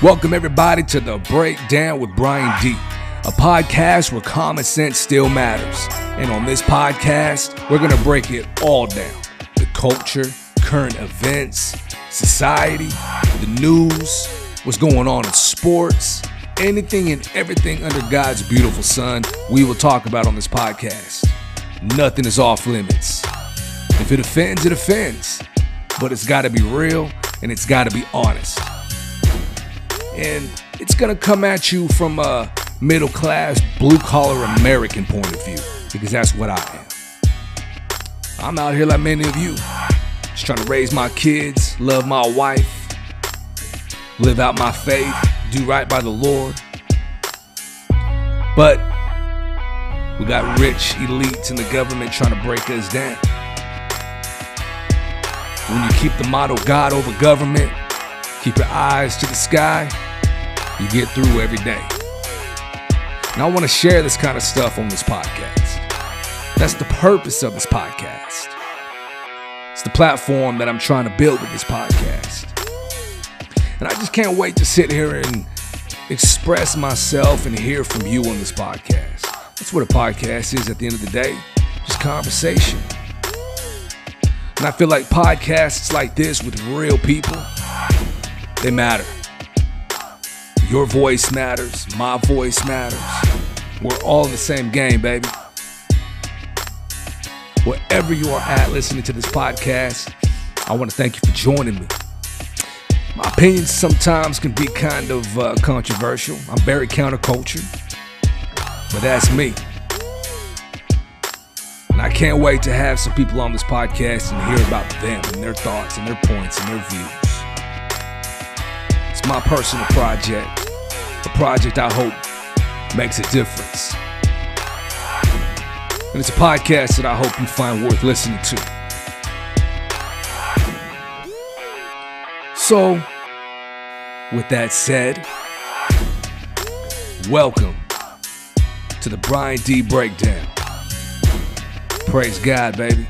Welcome, everybody, to the Breakdown with Brian D, a podcast where common sense still matters. And on this podcast, we're going to break it all down the culture, current events, society, the news, what's going on in sports, anything and everything under God's beautiful sun, we will talk about on this podcast. Nothing is off limits. If it offends, it offends. But it's got to be real and it's got to be honest and it's gonna come at you from a middle class, blue collar American point of view, because that's what I am. I'm out here like many of you, just trying to raise my kids, love my wife, live out my faith, do right by the Lord. But we got rich elites in the government trying to break us down. When you keep the motto God over government, keep your eyes to the sky, you get through every day. And I want to share this kind of stuff on this podcast. That's the purpose of this podcast. It's the platform that I'm trying to build with this podcast. And I just can't wait to sit here and express myself and hear from you on this podcast. That's what a podcast is at the end of the day just conversation. And I feel like podcasts like this with real people, they matter. Your voice matters. My voice matters. We're all in the same game, baby. Wherever you are at listening to this podcast, I want to thank you for joining me. My opinions sometimes can be kind of uh, controversial. I'm very counterculture, but that's me. I can't wait to have some people on this podcast and hear about them and their thoughts and their points and their views. It's my personal project, a project I hope makes a difference. And it's a podcast that I hope you find worth listening to. So, with that said, welcome to the Brian D Breakdown. Praise God, baby.